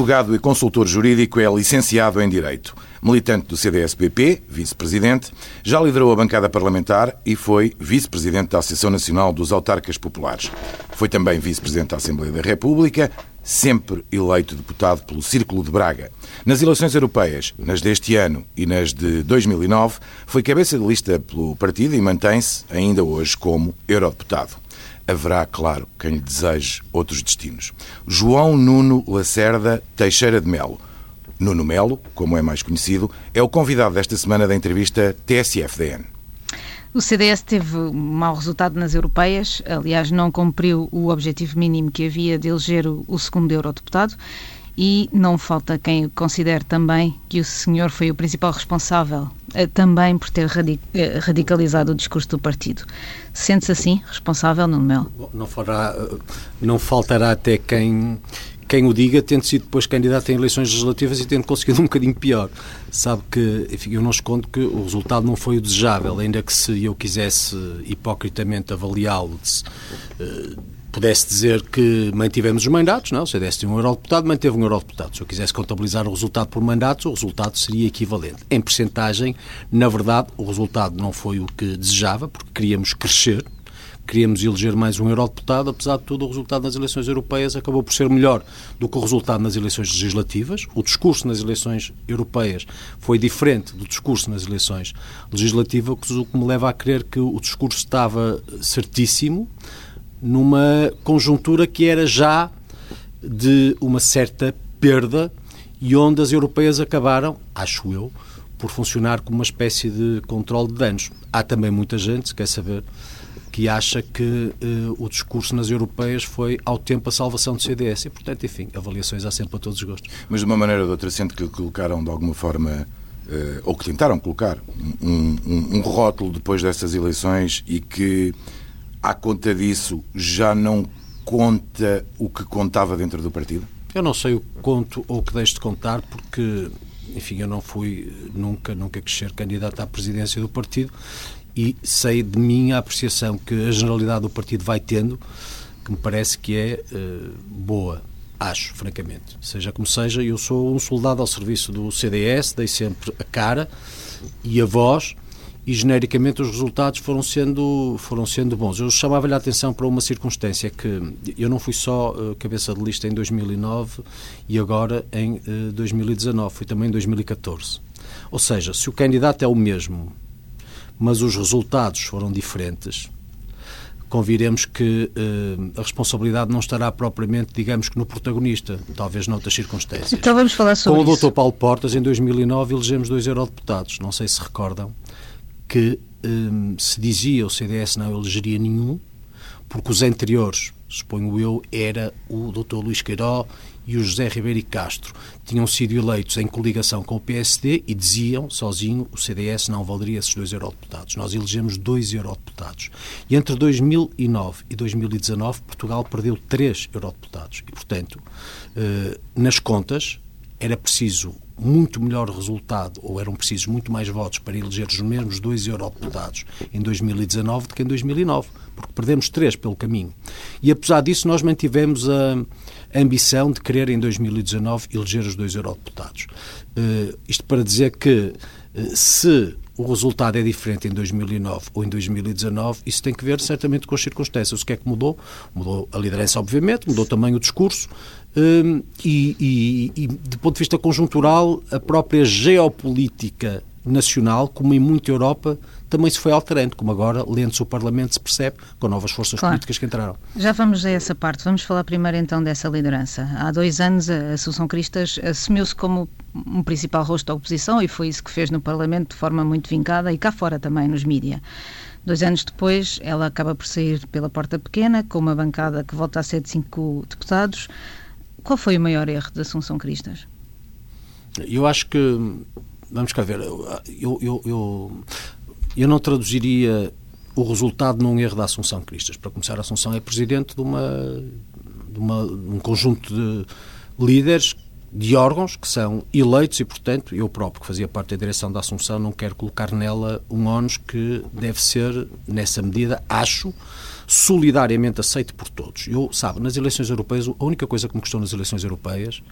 Advogado e consultor jurídico, é licenciado em Direito. Militante do CDS-PP, vice-presidente, já liderou a bancada parlamentar e foi vice-presidente da Associação Nacional dos Autarcas Populares. Foi também vice-presidente da Assembleia da República, sempre eleito deputado pelo Círculo de Braga. Nas eleições europeias, nas deste ano e nas de 2009, foi cabeça de lista pelo partido e mantém-se ainda hoje como eurodeputado haverá, claro, quem lhe deseje outros destinos. João Nuno Lacerda Teixeira de Melo. Nuno Melo, como é mais conhecido, é o convidado desta semana da entrevista TSF-DN. O CDS teve um mau resultado nas europeias, aliás, não cumpriu o objetivo mínimo que havia de eleger o segundo eurodeputado e não falta quem considere também que o senhor foi o principal responsável eh, também por ter eh, radicalizado o discurso do partido. Sente-se assim responsável, Nuno Melo? Não, fará, eh, não faltará até quem quem o diga, tendo sido depois candidato em eleições legislativas e tendo conseguido um bocadinho pior. Sabe que, enfim, eu não escondo que o resultado não foi o desejável, ainda que se eu quisesse hipocritamente avaliá-lo, pudesse dizer que mantivemos os mandatos, não? o CDS tinha um eurodeputado, manteve um eurodeputado. Se eu quisesse contabilizar o resultado por mandatos, o resultado seria equivalente. Em percentagem, na verdade, o resultado não foi o que desejava, porque queríamos crescer, queríamos eleger mais um eurodeputado, apesar de tudo, o resultado nas eleições europeias acabou por ser melhor do que o resultado nas eleições legislativas. O discurso nas eleições europeias foi diferente do discurso nas eleições legislativas, o que me leva a crer que o discurso estava certíssimo, numa conjuntura que era já de uma certa perda e onde as europeias acabaram, acho eu, por funcionar como uma espécie de controle de danos. Há também muita gente, se quer saber, que acha que uh, o discurso nas europeias foi ao tempo a salvação do CDS. E, portanto, enfim, avaliações há sempre para todos os gostos. Mas de uma maneira ou de outra, sente que colocaram de alguma forma, uh, ou que tentaram colocar, um, um, um rótulo depois dessas eleições e que à conta disso, já não conta o que contava dentro do partido? Eu não sei o que conto ou o que deixo de contar, porque, enfim, eu não fui nunca, nunca quis ser candidato à presidência do partido e sei de mim a apreciação que a generalidade do partido vai tendo, que me parece que é uh, boa. Acho, francamente. Seja como seja, eu sou um soldado ao serviço do CDS, dei sempre a cara e a voz e genericamente os resultados foram sendo, foram sendo bons. Eu chamava-lhe a atenção para uma circunstância que eu não fui só uh, cabeça de lista em 2009 e agora em uh, eh, 2019, fui também em 2014. Ou seja, se o candidato é o mesmo, mas os resultados foram diferentes, conviremos que uh, a responsabilidade não estará propriamente, digamos que no protagonista, talvez noutras circunstâncias. Então vamos falar sobre Com isso. Com o Dr. Paulo Portas, em 2009, elegemos dois eurodeputados. Não sei se recordam que um, se dizia o CDS não elegeria nenhum, porque os anteriores, suponho eu, era o Dr. Luís Queiró e o José Ribeiro Castro. Tinham sido eleitos em coligação com o PSD e diziam, sozinho, o CDS não valeria esses dois eurodeputados. Nós elegemos dois eurodeputados. E entre 2009 e 2019, Portugal perdeu três eurodeputados. E, portanto, eh, nas contas, era preciso muito melhor resultado, ou eram precisos muito mais votos para eleger os mesmos dois eurodeputados em 2019 do que em 2009, porque perdemos três pelo caminho. E apesar disso, nós mantivemos a, ambição de querer em 2019 eleger os dois eurodeputados. Uh, isto para dizer que uh, se o resultado é diferente em 2009 ou em 2019, isso tem que ver certamente com as circunstâncias. O que é que mudou? Mudou a liderança, obviamente, mudou também o discurso, Hum, e, e, e, do ponto de vista conjuntural, a própria geopolítica nacional, como em muita Europa, também se foi alterando, como agora, lendo-se o Parlamento, se percebe, com novas forças claro. políticas que entraram. Já vamos a essa parte. Vamos falar primeiro então dessa liderança. Há dois anos, a Associação Cristas assumiu-se como um principal rosto da oposição e foi isso que fez no Parlamento de forma muito vincada e cá fora também, nos mídias. Dois anos depois, ela acaba por sair pela porta pequena, com uma bancada que volta a ser de cinco deputados. Qual foi o maior erro da Assunção Cristas? Eu acho que, vamos cá ver, eu, eu, eu, eu não traduziria o resultado num erro da Assunção Cristas. Para começar, a Assunção é presidente de, uma, de, uma, de um conjunto de líderes de órgãos que são eleitos e, portanto, eu próprio, que fazia parte da direção da Assunção, não quero colocar nela um ónus que deve ser, nessa medida, acho, solidariamente aceito por todos. Eu, sabe, nas eleições europeias, a única coisa que me custou nas eleições europeias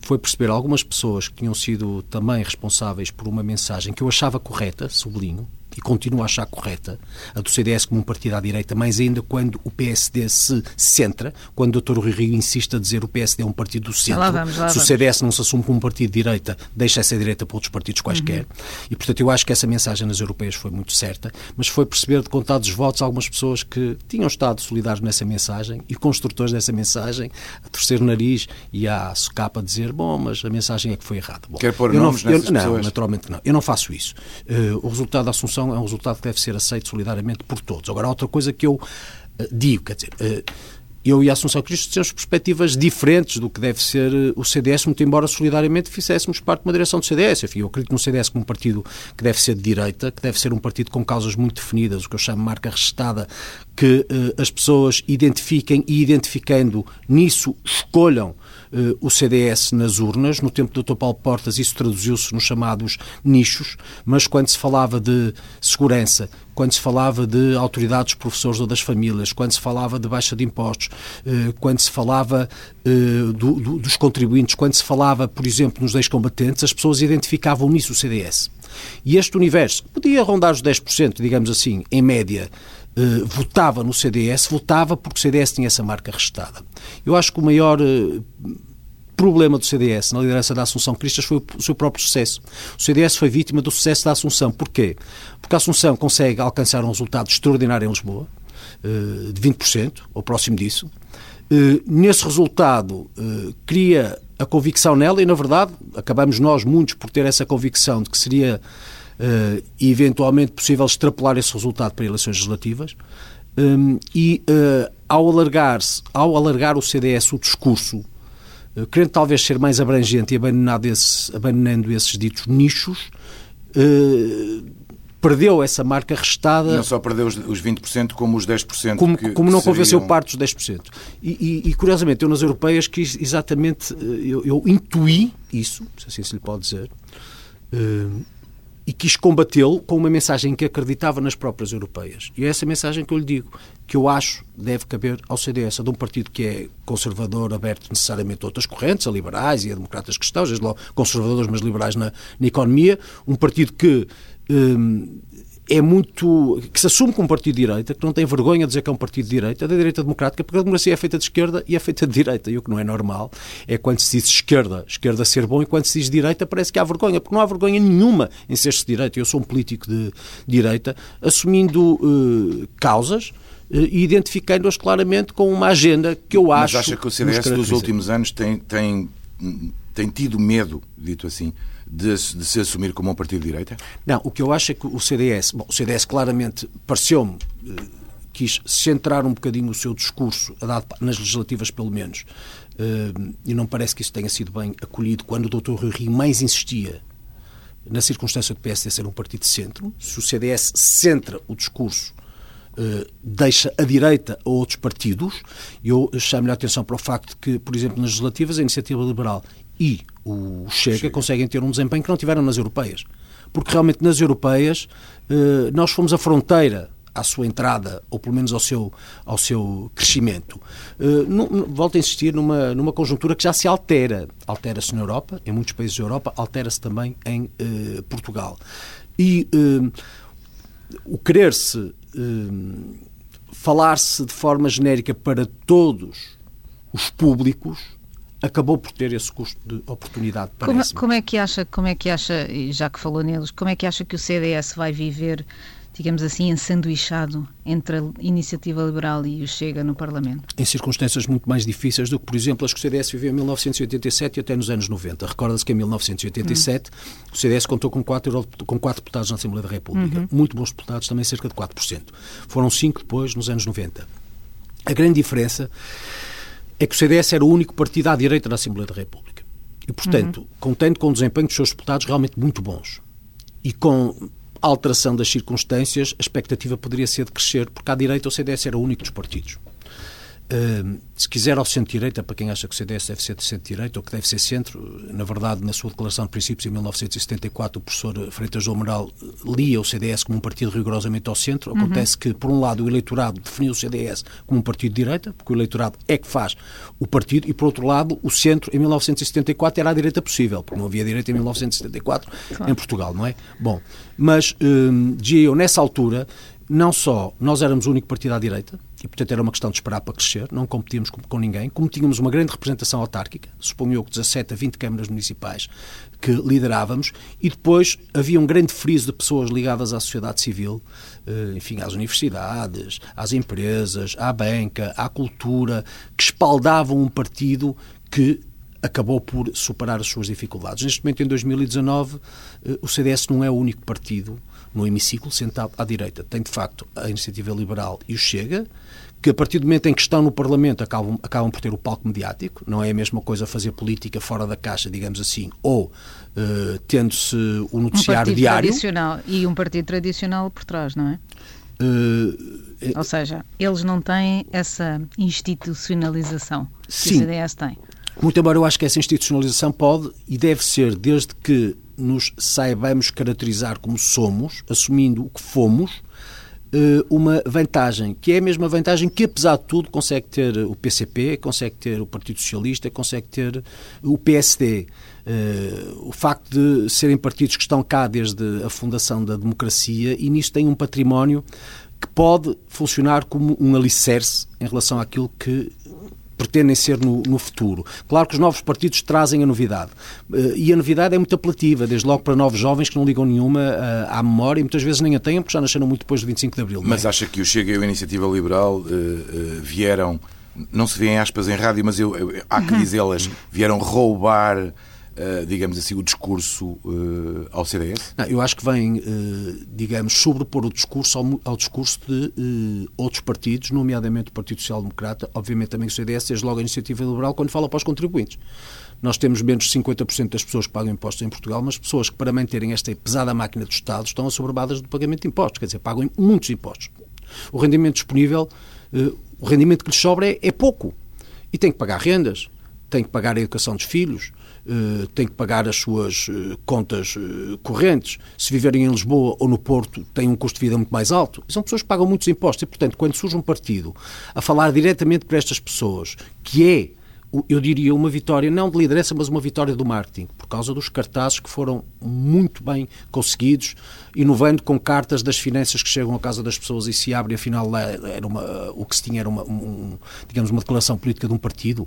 foi perceber algumas pessoas que tinham sido também responsáveis por uma mensagem que eu achava correta, sublinho, e continuo a achar correta, a do CDS como um partido à direita, mais ainda quando o PSD se centra, quando o Dr. Rui Rio insiste a dizer o PSD é um partido do centro. Lá vamos, lá se o CDS não se assume como um partido de direita, deixa essa direita para outros partidos quaisquer. Uhum. E, portanto, eu acho que essa mensagem nas europeias foi muito certa, mas foi perceber de contados votos algumas pessoas que tinham estado solidários nessa mensagem e construtores dessa mensagem a torcer o nariz e a socapa a dizer, bom, mas a mensagem é que foi errada. Bom, Quer pôr eu nomes não, eu, não, pessoas? naturalmente não. Eu não faço isso. Uh, o resultado da Assunção é um resultado que deve ser aceito solidariamente por todos. Agora, outra coisa que eu uh, digo, quer dizer, uh, eu e a Assunção Cristo temos perspectivas diferentes do que deve ser uh, o CDS, muito embora solidariamente fizéssemos parte de uma direção do CDS. Enfim, eu acredito no CDS como um partido que deve ser de direita, que deve ser um partido com causas muito definidas, o que eu chamo marca restada, que uh, as pessoas identifiquem e, identificando nisso, escolham o CDS nas urnas. No tempo do Dr. Paulo Portas, isso traduziu-se nos chamados nichos, mas quando se falava de segurança, quando se falava de autoridades, professores ou das famílias, quando se falava de baixa de impostos, uh, quando se falava do, do, dos contribuintes, quando se falava, por exemplo, nos ex-combatentes, as pessoas identificavam nisso o CDS. E este universo, que podia rondar os 10%, digamos assim, em média, Uh, votava no CDS, votava porque o CDS tinha essa marca restada. Eu acho que o maior uh, problema do CDS na liderança da Assunção Cristas foi o, seu próprio sucesso. O CDS foi vítima do sucesso da Assunção. Porquê? Porque a Assunção consegue alcançar um resultado extraordinário em Lisboa, uh, de 20%, ou próximo disso. nesse resultado, cria a convicção nela e, na verdade, acabamos nós, muitos, por ter essa convicção de que seria uh, e eventualmente possível extrapolar esse resultado para eleições legislativas. Um, e uh, ao, alargar ao alargar o CDS o discurso, uh, querendo talvez ser mais abrangente e abandonando, esse, abandonando esses ditos nichos, perdeu essa marca restada. Não só perdeu os, os 20%, como os 10%. Como, que, como não seriam... convenceu parte dos 10%. E, e, e, curiosamente, eu nas europeias quis exatamente, eu, eu intuí isso, se assim se lhe pode dizer, uh, e quis combatê-lo com uma mensagem que acreditava nas próprias europeias. E é essa mensagem que eu lhe digo, que eu acho deve caber ao CDS, a de um partido que é conservador, aberto necessariamente a outras correntes, a liberais e a democratas cristãos, desde logo conservadores, mas liberais na, na economia, um partido que hum, é muito. que se assume como partido de direita, que não tem vergonha de dizer que é um partido de direita, é da direita democrática, porque a democracia é feita de esquerda e é feita de direita. E o que não é normal é quando se diz esquerda, esquerda ser bom, e quando se diz direita parece que há vergonha, porque não há vergonha nenhuma em ser-se direita. Eu sou um político de direita, assumindo uh, causas e identificando-as claramente com uma agenda que eu acho. Mas acha que o CDS dos últimos anos tem, tem, tem tido medo, dito assim, de, de, se assumir como um partido de direita? Não, o que eu acho é que o CDS, bom, o CDS claramente pareceu-me quis centrar um bocadinho o seu discurso, nas legislativas pelo menos, e não parece que isso tenha sido bem acolhido quando o Dr. Rui mais insistia na circunstância do PSD ser um partido de centro. Se o CDS centra o discurso deixa a direita a outros partidos. Eu chamo-lhe a atenção para o facto de que, por exemplo, nas legislativas, a Iniciativa Liberal e o Chega, Chega, conseguem ter um desempenho que não tiveram nas europeias. Porque realmente nas europeias nós fomos a fronteira à sua entrada, ou pelo menos ao seu, ao seu crescimento. Uh, volto a insistir numa, numa conjuntura que já se altera. Altera-se na Europa, em muitos países da Europa, altera-se também em uh, Portugal. E uh, o querer-se falar-se de forma genérica para todos os públicos acabou por ter esse custo de oportunidade. Como, como, é que acha, como é que acha, já que falou neles, como é que acha que o CDS vai viver, digamos assim, ensanduichado entre a Iniciativa Liberal e o Chega no Parlamento? Em circunstâncias muito mais difíceis do que, por exemplo, as que o CDS viveu em 1987 e até nos anos 90. Recorda-se que em 1987 hum. o CDS contou com quatro, com quatro deputados na Assembleia da República. Uhum. Muito bons deputados, também cerca de 4%. Foram cinco depois, nos anos 90. A grande diferença é que o CDS era o único partido à direita da Assembleia da República. E, portanto, uhum. contente com o desempenho dos seus deputados realmente muito bons e com a alteração das circunstâncias, a expectativa poderia ser de crescer, porque à direita o CDS era o único dos partidos. Uh, se quiser ao centro-direita, para quem acha que o CDS deve ser de centro-direita ou que deve ser centro, na verdade, na sua declaração de princípios em 1974, o professor Freitas do Amaral lia o CDS como um partido rigorosamente ao centro. Uhum. Acontece que, por um lado, o eleitorado definiu o CDS como um partido de direita, porque o eleitorado é que faz o partido, e, por outro lado, o centro, em 1974, era a direita possível, porque não havia direita em 1974 claro. em Portugal, não é? Bom, mas, uh, dizia eu, nessa altura, não só nós éramos o único partido à direita, e portanto era uma questão de esperar para crescer, não competíamos com, com ninguém, como tínhamos uma grande representação autárquica, suponho eu que 17 a 20 câmaras municipais que liderávamos, e depois havia um grande friso de pessoas ligadas à sociedade civil, eh, enfim, às universidades, às empresas, à banca, à cultura, que espaldavam um partido que acabou por superar as suas dificuldades. Neste momento, em 2019, eh, o CDS não é o único partido no hemiciclo sentado à direita. Tem, de facto, a Iniciativa Liberal e o Chega, que a partir do momento em que estão no Parlamento acabam, acabam por ter o palco mediático. Não é a mesma coisa fazer política fora da caixa, digamos assim, ou uh, tendo-se o noticiário um diário. Tradicional, e um partido tradicional por trás, não é? Uh, Ou seja, eles não têm essa institucionalização que sim, o CDS tem. Muito embora eu acho que essa institucionalização pode e deve ser desde que nos saibamos caracterizar como somos, assumindo o que fomos, eh, uma vantagem, que é a mesma vantagem que, apesar de tudo, consegue ter o PCP, consegue ter o Partido Socialista, consegue ter o PSD. Eh, o facto de serem partidos que estão cá desde a fundação da democracia e nisto têm um património que pode funcionar como um alicerce em relação àquilo que pretendem ser no, no, futuro. Claro que os novos partidos trazem a novidade. Eh, e a novidade é muito apelativa, desde logo para novos jovens que não ligam nenhuma eh, à memória e muitas vezes nem a têm porque já nasceram muito depois do 25 de Abril. É? Mas é? acha que o Chega e a Iniciativa Liberal uh, vieram, não se vê em aspas em rádio, mas eu, eu há que uhum. dizê-las, vieram roubar digamos assim, o discurso uh, ao CDS? Não, eu acho que vem, uh, digamos, sobrepor o discurso ao, ao discurso de outros partidos, nomeadamente o Partido Social Democrata, obviamente também o CDS, desde logo a Iniciativa Liberal, quando fala para os contribuintes. Nós temos menos de 50% das pessoas que pagam impostos em Portugal, mas pessoas que, para manterem esta pesada máquina do Estado, estão assoberbadas do pagamento de impostos, quer dizer, pagam muitos impostos. O rendimento disponível, o rendimento que lhes sobra é, é pouco. E tem que pagar rendas, tem que pagar a educação dos filhos, uh, tem que pagar as suas uh, contas uh, correntes. Se viverem em Lisboa ou no Porto, têm um custo de vida muito mais alto. São pessoas que pagam muitos impostos e, portanto, quando surge um partido a falar diretamente para estas pessoas, que é eu diria, uma vitória, não de liderança, mas uma vitória do marketing, por causa dos cartazes que foram muito bem conseguidos, inovando com cartas das finanças que chegam à casa das pessoas e se abre, afinal, era uma, o que se tinha era uma, um, digamos, uma declaração política de um partido.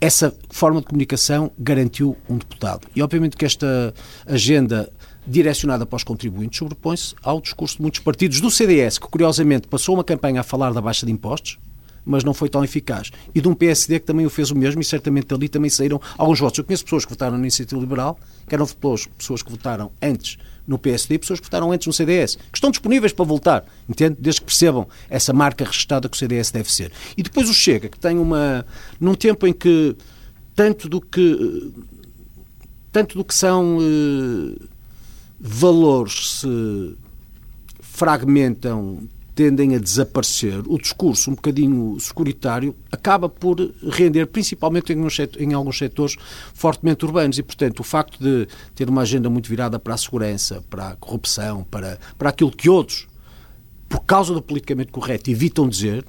Essa forma de comunicação garantiu um deputado. E, obviamente, que esta agenda direcionada para os contribuintes sobrepõe-se ao discurso de muitos partidos do CDS, que, curiosamente, passou uma campanha a falar da baixa de impostos, mas não foi tão eficaz. E de um PSD que também o fez o mesmo e certamente dali também saíram alguns votos. Eu conheço pessoas que votaram na Iniciativa Liberal, que eram pessoas que votaram antes no PSD e pessoas que votaram antes no CDS, que estão disponíveis para voltar, entende? Desde que percebam essa marca registrada que o CDS deve ser. E depois o Chega, que tem uma... num tempo em que tanto do que tanto do que são eh, valores se fragmentam tendem a desaparecer, o discurso um bocadinho securitário acaba por render, principalmente em, alguns setores fortemente urbanos. E, portanto, o facto de ter uma agenda muito virada para a segurança, para a corrupção, para, para aquilo que outros, por causa do politicamente correto, evitam dizer,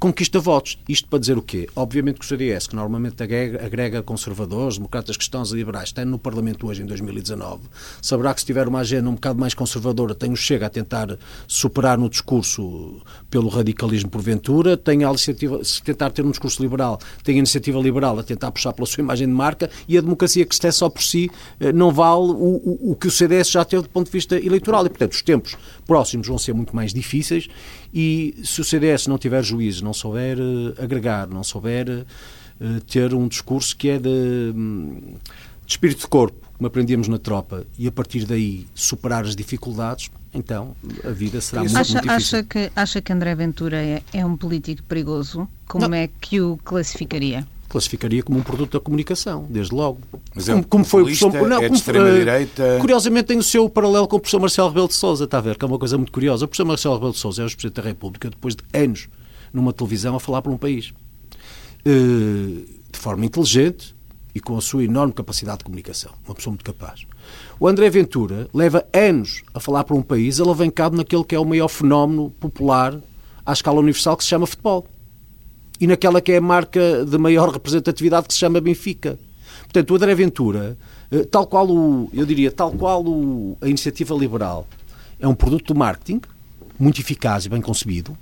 conquista votos. Isto para dizer o quê? Obviamente que o CDS, que normalmente agrega, conservadores, democratas cristãos e liberais, está no Parlamento hoje, em 2019, saberá que se tiver uma agenda um bocado mais conservadora, tem o Chega a tentar superar no discurso pelo radicalismo porventura, tem a iniciativa, se tentar ter um discurso liberal, tem a iniciativa liberal a tentar puxar pela sua imagem de marca e a democracia que está só por si eh, não vale o, o, o que o CDS já teve do ponto de vista eleitoral. E, portanto, os tempos próximos vão ser muito mais difíceis e se o CDS não tiver juízo, não souber uh, agregar, não souber uh, ter um discurso que é de, um, de espírito de corpo, como aprendíamos na tropa, e a partir daí superar as dificuldades, então a vida será muito, acha, muito difícil. Acha que, acha que André Ventura é, é um político perigoso? Como não. é que o classificaria? Classificaria como um produto da comunicação, desde logo. Mas é como, como foi o professor, não, é de extrema-direita... Uh, curiosamente tem o seu paralelo com o professor Marcelo Rebelo de Sousa, está a ver, que é uma coisa muito curiosa. O professor Marcelo Rebelo de Sousa é o Presidente da República depois de anos numa televisão a falar para um país. de forma inteligente e com a sua enorme capacidade de comunicação. Uma pessoa muito capaz. O André Ventura leva anos a falar para um país alavancado naquele que é o maior fenómeno popular à escala universal que se chama futebol. E naquela que é a marca de maior representatividade que se chama Benfica. Portanto, o André Ventura, eh, tal qual o, eu diria, tal qual o, a iniciativa liberal é um produto do marketing, muito eficaz e bem concebido.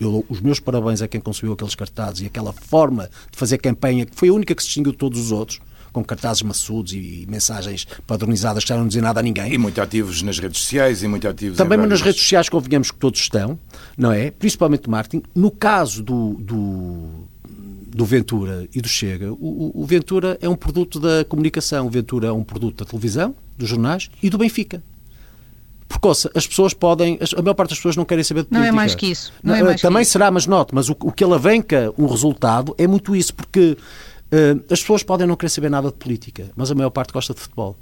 Eu, os meus parabéns a quem concebeu aqueles cartazes e aquela forma de fazer campanha, que foi a única que se distinguiu de todos os outros, com cartazes maçudos e mensagens padronizadas que já não dizem nada a ninguém. E muito ativos nas redes sociais e muito ativos Também mas nas redes sociais convenhamos que todos estão, não é? Principalmente marketing. No caso do, do, do Ventura e do Chega, o, o Ventura é um produto da comunicação, o Ventura é um produto da televisão, dos jornais e do Benfica. Porque ouça, as pessoas podem. A maior parte das pessoas não querem saber de política. Não é mais que isso. Não é mais Também isso. será, mas note, mas o, o que alavanca um resultado é muito isso, porque Uh, as pessoas podem não querer saber nada de política, mas a maior parte gosta de futebol.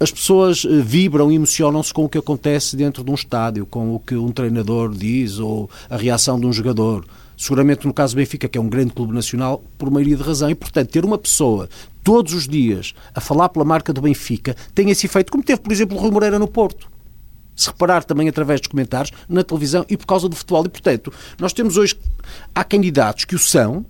As pessoas uh, vibram e emocionam-se com o que acontece dentro de um estádio, com o que um treinador diz ou a reação de um jogador. Seguramente no caso do Benfica, que é um grande clube nacional, por maioria de razão. E, portanto, ter uma pessoa todos os dias a falar pela marca do Benfica tem esse efeito, como teve, por exemplo, o Rui Moreira no Porto se reparar também através dos comentários, na televisão e por causa do futebol. E, portanto, nós temos hoje, há candidatos que o são,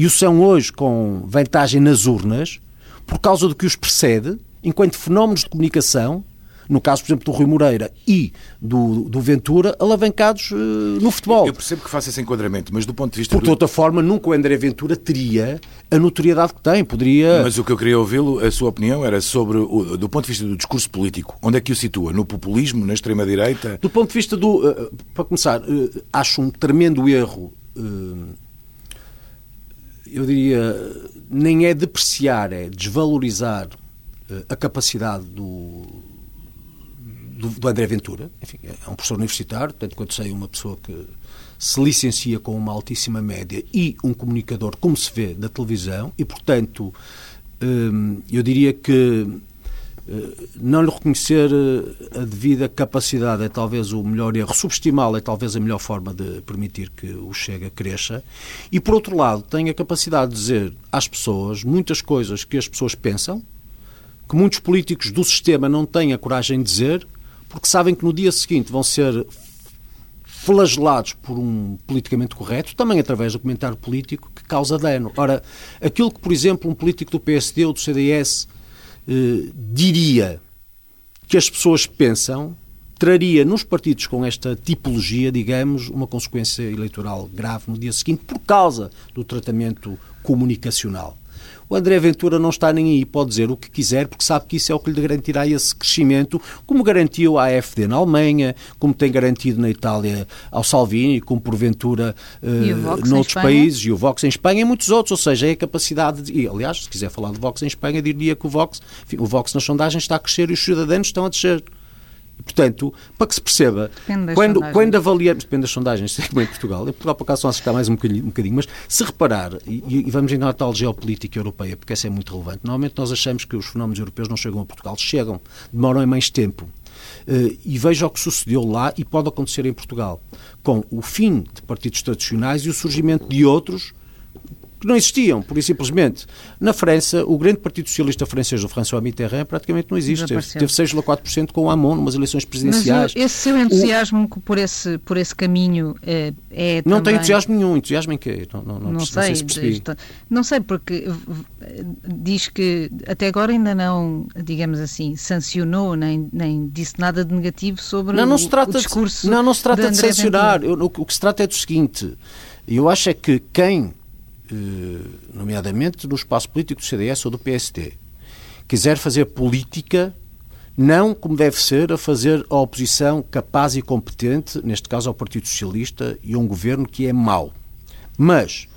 e o são hoje com vantagem nas urnas, por causa do que os precede, enquanto fenómenos de comunicação, no caso, por exemplo, do Rui Moreira e do, do Ventura, alavancados uh, no futebol. Eu percebo que faça esse enquadramento, mas do ponto de vista. Por de outra forma, nunca o André Ventura teria a notoriedade que tem. Poderia. Mas o que eu queria ouvi-lo, a sua opinião, era sobre, o, do ponto de vista do discurso político. Onde é que o situa? No populismo, na extrema-direita? Do ponto de vista do. Uh, para começar, uh, acho um tremendo erro eu diria, nem é depreciar, é desvalorizar uh, a capacidade do, do, do, André Ventura. Enfim, é um professor universitário, tanto quanto sei, uma pessoa que se licencia com uma altíssima média e um comunicador, como se vê, da televisão, e, portanto, um, eu diria que eh, não lhe reconhecer eh, a devida capacidade é talvez o melhor erro, subestimá-lo é talvez a melhor forma de permitir que o Chega cresça. E, por outro lado, tem a capacidade de dizer às pessoas muitas coisas que as pessoas pensam, que muitos políticos do sistema não têm a coragem de dizer, porque sabem que no dia seguinte vão ser flagelados por um politicamente correto, também através do comentário político que causa dano. Ora, aquilo que, por exemplo, um político do PSD ou do CDS eh, diria que as pessoas pensam traria nos partidos com esta tipologia, digamos, uma consequência eleitoral grave no dia seguinte por causa do tratamento comunicacional. O André Ventura não está nem aí, pode dizer o que quiser, porque sabe que isso é o que lhe garantirá esse crescimento, como garantiu a AFD na Alemanha, como tem garantido na Itália ao Salvini, como porventura uh, noutros países, e o Vox em Espanha e muitos outros. Ou seja, é a capacidade de. E, aliás, se quiser falar de Vox em Espanha, diria que o Vox, enfim, o Vox nas sondagens está a crescer e os cidadãos estão a descer. Portanto, para que se perceba, quando, quando avaliamos, depende das sondagens, como em Portugal, em Portugal por acaso só está mais um bocadinho, um bocadinho, mas se reparar, e, e vamos entrar na tal geopolítica europeia, porque essa é muito relevante, normalmente nós achamos que os fenómenos europeus não chegam a Portugal, chegam, demoram mais tempo. Uh, e veja o que sucedeu lá e pode acontecer em Portugal, com o fim de partidos tradicionais e o surgimento de outros que não existiam, por e simplesmente. Na França, o grande Partido Socialista francês do François Mitterrand praticamente não existe. Teve, teve 6,4% com o Hamon, numas eleições presidenciais. Mas esse seu entusiasmo o... por, esse, por esse caminho é, é Não também... tem entusiasmo nenhum. Entusiasmo em quê? Não, não, não, não sei, sei se Não sei, porque diz que até agora ainda não, digamos assim, sancionou, nem, nem disse nada de negativo sobre não, não se trata o discurso de, Não, não se trata de, de sancionar. Eu, o que se trata é do seguinte. Eu acho é que quem eh, nomeadamente no espaço político do CDS ou do PSD, quiser fazer política, não como deve ser, a fazer a oposição capaz e competente, neste caso ao Partido Socialista e a um governo que é mau. Mas,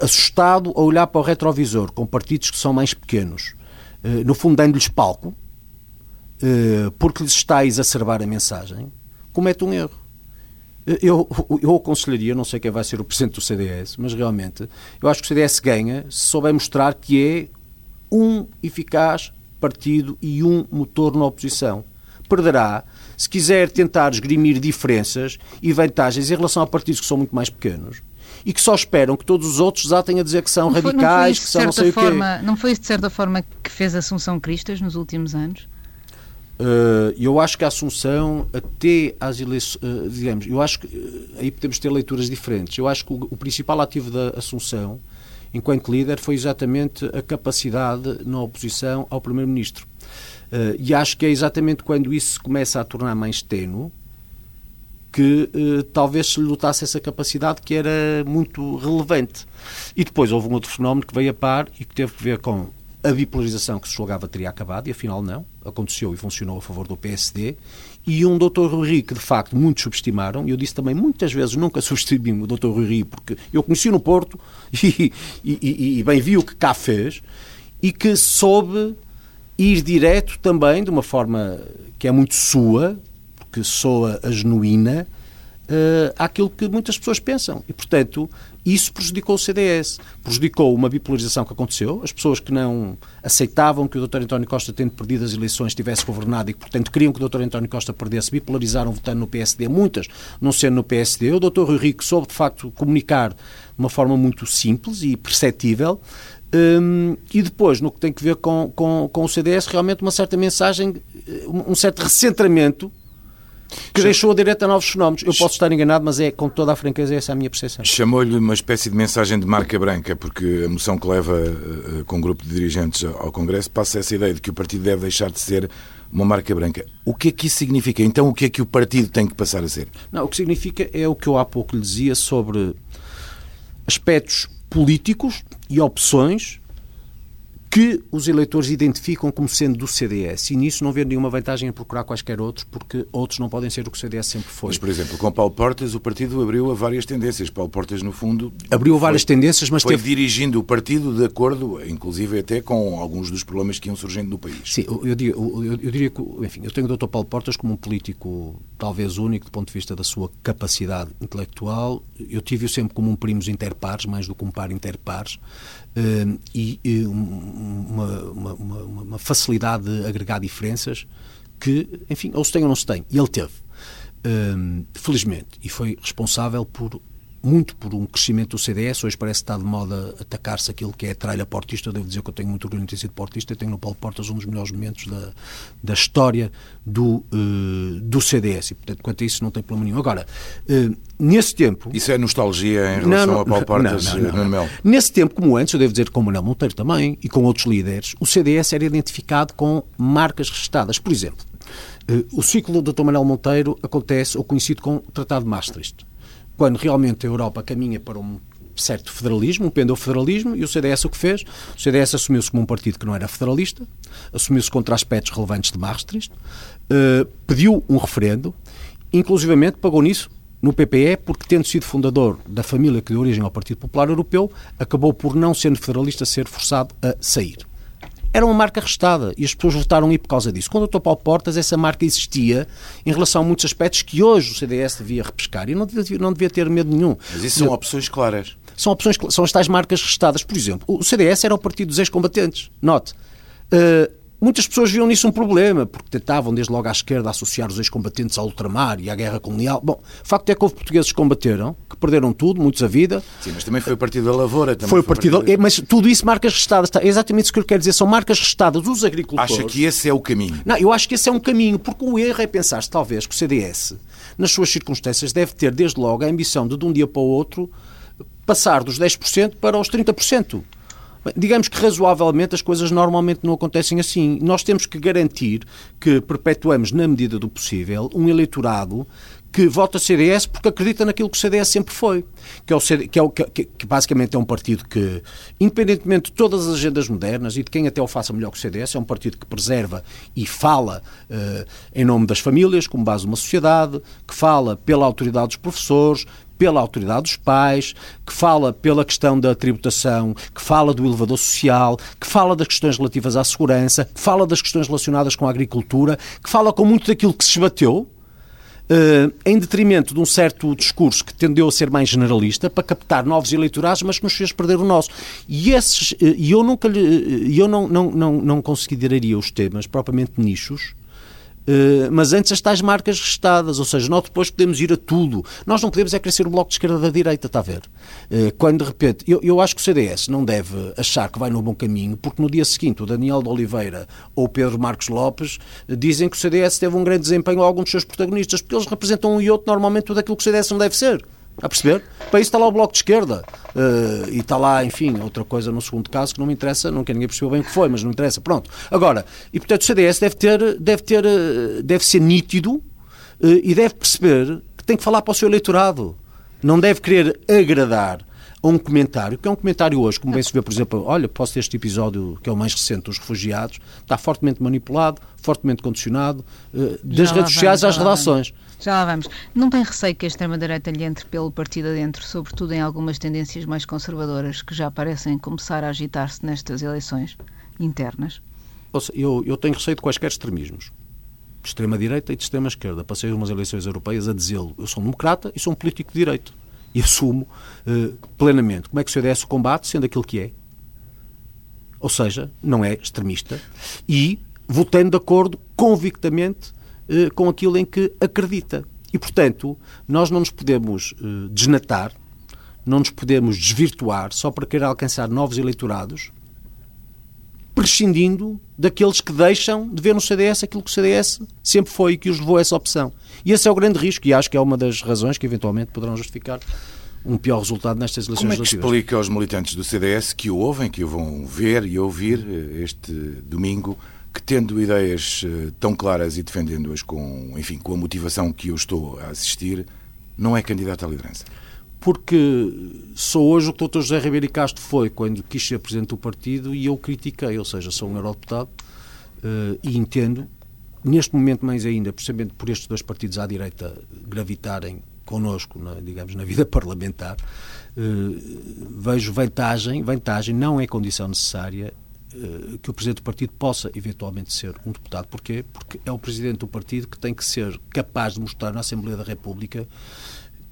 assustado a olhar para o retrovisor com partidos que são mais pequenos, eh, no fundo dando-lhes palco, eh, porque lhes está a exacerbar a mensagem, comete um erro. Eu, eu aconselharia, não sei quem vai ser o presidente do CDS, mas realmente eu acho que o CDS ganha se souber mostrar que é um eficaz partido e um motor na oposição. Perderá se quiser tentar esgrimir diferenças e vantagens em relação a partidos que são muito mais pequenos e que só esperam que todos os outros já tenham a dizer que são não radicais, foi, que são não sei forma, o quê. Não foi isso de certa forma que fez Assunção Cristas nos últimos anos? Uh, eu acho que a Assunção, até às eleições, uh, digamos, eu acho que uh, aí podemos ter leituras diferentes. Eu acho que o, o, principal ativo da Assunção, enquanto líder, foi exatamente a capacidade na oposição ao Primeiro-Ministro. e acho que é exatamente quando isso se começa a tornar mais tenue que talvez se lhe essa capacidade que era muito relevante. E depois houve um outro fenómeno que veio a par e que teve que ver com a bipolarização que se julgava teria acabado e afinal não, aconteceu e funcionou a favor do PSD e um Dr. Rui que de facto muitos subestimaram, e eu disse também muitas vezes nunca subestimei o Dr. Rui porque eu conheci no Porto e, e, e, bem vi o que cá fez e que soube ir direto também de uma forma que é muito sua, porque soa a genuína, uh, àquilo que muitas pessoas pensam. E, portanto, isso prejudicou o CDS, prejudicou uma bipolarização que aconteceu, as pessoas que não aceitavam que o Dr. António Costa, tendo perdido as eleições, tivesse governado e que, portanto, queriam que o Dr. António Costa perdesse, bipolarizaram votando no PSD, muitas não sendo no PSD. O Dr. Rui Rico soube, de facto, comunicar de uma forma muito simples e perceptível, um, e depois, no que tem que ver com, com, com o CDS, realmente uma certa mensagem, um certo recentramento que deixou a direita a novos fenómenos. Eu posso estar enganado, mas é com toda a franqueza essa é a minha percepção. Chamou-lhe uma espécie de mensagem de marca branca, porque a moção que leva uh, com um grupo de dirigentes ao Congresso passa essa ideia de que o partido deve deixar de ser uma marca branca. O que é que isso significa? Então, o que é que o partido tem que passar a ser? Não, o que significa é o que eu há pouco lhe dizia sobre aspectos políticos e opções que os eleitores identificam como sendo do CDS. E nisso não vê nenhuma vantagem em procurar quaisquer outros, porque outros não podem ser o que o CDS sempre foi. Mas, por exemplo, com Paulo Portas, o partido abriu a várias tendências. Paulo Portas, no fundo. Abriu foi, várias tendências, mas foi teve... dirigindo o partido de acordo, inclusive até com alguns dos problemas que iam surgindo no país. Sim, eu, diria, eu, eu diria que, enfim, eu tenho o Dr. Paulo Portas como um político talvez único do ponto de vista da sua capacidade intelectual. Eu tive-o sempre como um primos interpares, mais do que um par interpares. Uh, e, uma, uma, uma, uma, facilidade de agregar diferenças que, enfim, ou se tem ou não se tem. E ele teve, uh, felizmente, e foi responsável por muito por um crescimento do CDS. Hoje parece estar de moda atacar-se aquilo que é a tralha portista. Devo dizer que eu tenho muito orgulho de ter sido portista. Eu tenho no Paulo Portas um dos melhores momentos da, da história do, uh, do CDS. E, portanto, quanto a isso, não tem problema nenhum. Agora, uh, nesse tempo. Isso é nostalgia em relação não, a Paulo Portas, não, não, não, não, Nesse tempo, como antes, eu devo dizer que com o Manuel Monteiro também e com outros líderes, o CDS era identificado com marcas registadas. Por exemplo, uh, o ciclo do Dr. Manuel Monteiro acontece, ou conhecido como Tratado de Maastricht quando realmente a Europa caminha para um certo federalismo, um pendeu-federalismo, e o CDS o que fez? O CDS assumiu-se como um partido que não era federalista, assumiu-se contra aspectos relevantes de Maastricht, uh, pediu um referendo, inclusivamente pagou nisso no PPE, porque tendo sido fundador da família que deu origem ao Partido Popular Europeu, acabou por não sendo federalista ser forçado a sair era uma marca restada e as pessoas votaram aí por causa disso. Quando eu estou para o Portas, essa marca existia em relação a muitos aspectos que hoje o CDS devia repescar e não devia, não devia ter medo nenhum. Mas isso são opções claras. São opções, são as tais marcas restadas. Por exemplo, o CDS era o partido dos ex-combatentes. Note. Uh, Muitas pessoas viam nisso um problema, porque tentavam desde logo à esquerda associar os ex-combatentes ao ultramar e à guerra colonial. Bom, o facto é que houve portugueses que combateram, que perderam tudo, muitos a vida. Sim, mas também foi o Partido da Lavoura. Também foi o Partido, partido... Mas tudo isso, marcas restadas. É exatamente isso que eu quero dizer. São marcas restadas dos agricultores. Acha que esse é o caminho? Não, eu acho que esse é um caminho, porque o erro é pensar-se, talvez, que o CDS, nas suas circunstâncias, deve ter, desde logo, a ambição de, de um dia para o outro, passar dos 10% para os 30%. Digamos que razoavelmente as coisas normalmente não acontecem assim. Nós temos que garantir que perpetuamos, na medida do possível, um eleitorado que vota CDS porque acredita naquilo que o CDS sempre foi, que, é o que, é o, que, que, basicamente é um partido que, independentemente de todas as agendas modernas e de quem até o faça melhor que o CDS, é um partido que preserva e fala uh, em nome das famílias, como base de uma sociedade, que fala pela autoridade dos professores, pela autoridade dos pais, que fala pela questão da tributação, que fala do elevador social, que fala das questões relativas à segurança, que fala das questões relacionadas com a agricultura, que fala com muito daquilo que se esbateu, Uh, em detrimento de um certo discurso que tendeu a ser mais generalista para captar novos eleitorados, mas que nos fez perder o nosso. E esses, uh, eu nunca lhe, uh, eu não, não, não, não consideraria os temas propriamente nichos mas antes as tais marcas restadas, ou seja, nós depois podemos ir a tudo. Nós não podemos é crescer o bloco de esquerda da direita, está a ver? Uh, quando de repente, eu, eu acho que o CDS não deve achar que vai no bom caminho, porque no dia seguinte o Daniel de Oliveira ou o Pedro Marcos Lopes dizem que o CDS teve um grande desempenho a alguns dos seus protagonistas, porque eles representam um e outro normalmente tudo aquilo que o CDS não deve ser. A perceber? Para isso está lá o Bloco de Esquerda. Uh, e está lá, enfim, outra coisa no segundo caso que não me interessa, nunca ninguém percebeu bem o que foi, mas não interessa. Pronto. Agora, e portanto o CDS deve ter, deve ter, eh, deve ser nítido uh, e deve perceber que tem que falar para o seu eleitorado. Não deve querer agradar a um comentário, que é um comentário hoje, como bem se vê, por exemplo, olha, posso ter este episódio, que é o mais recente dos refugiados, está fortemente manipulado, fortemente condicionado, uh, das redes sociais às redações. Já lá vamos. Não tem receio que a extrema-direita lhe entre pelo partido adentro, sobretudo em algumas tendências mais conservadoras que já parecem começar a agitar-se nestas eleições internas? Eu, eu tenho receio de quaisquer extremismos. De extrema-direita e de extrema-esquerda. Passei umas eleições europeias a dizê-lo. Eu sou um democrata e sou um político de direito. E assumo uh, plenamente como é que o CDS combate, sendo aquilo que é. Ou seja, não é extremista. E votando de acordo convictamente eh, com aquilo em que acredita. E, portanto, nós não nos podemos eh, desnatar, não nos podemos desvirtuar só para querer alcançar novos eleitorados, prescindindo daqueles que deixam de ver no CDS aquilo que o CDS sempre foi e que os levou a essa opção. E esse é o grande risco, e acho que é uma das razões que eventualmente poderão justificar um pior resultado nestas eleições Como é que explica aos militantes do CDS que o ouvem, que o vão ver e ouvir eh, este domingo, tendo ideias eh, tão claras e defendendo-as com, enfim, com a motivação que eu estou a assistir, não é candidato à liderança? Porque sou hoje o que o Dr. José Ribeiro Castro foi quando quis ser presidente do partido e eu critiquei, ou seja, sou um eurodeputado uh, e entendo, neste momento mais ainda, precisamente por estes dois partidos à direita gravitarem connosco, na, digamos, na vida parlamentar, uh, vejo vantagem, vantagem não é condição necessária que o presidente do partido possa eventualmente ser um deputado. Porquê? Porque é o presidente do partido que tem que ser capaz de mostrar na Assembleia da República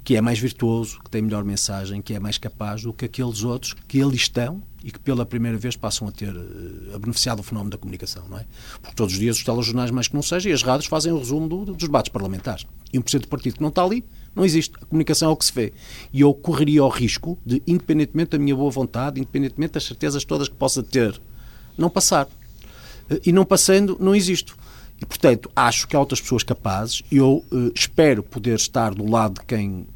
que é mais virtuoso, que tem melhor mensagem, que é mais capaz do que aqueles outros que ali estão e que pela primeira vez passam a ter eh, a beneficiar do fenómeno da comunicação, não é? Porque todos os dias os telejornais, mais que não seja, e as rádios fazem o resumo do, dos debates parlamentares. E um presidente do partido que não está ali, não existe. A comunicação é o que se vê. E eu correria o risco de, independentemente da minha boa vontade, independentemente das certezas todas que possa ter não passar. E não passando, não existo. E, portanto, acho que há outras pessoas capazes. Eu uh, espero poder estar do lado de quem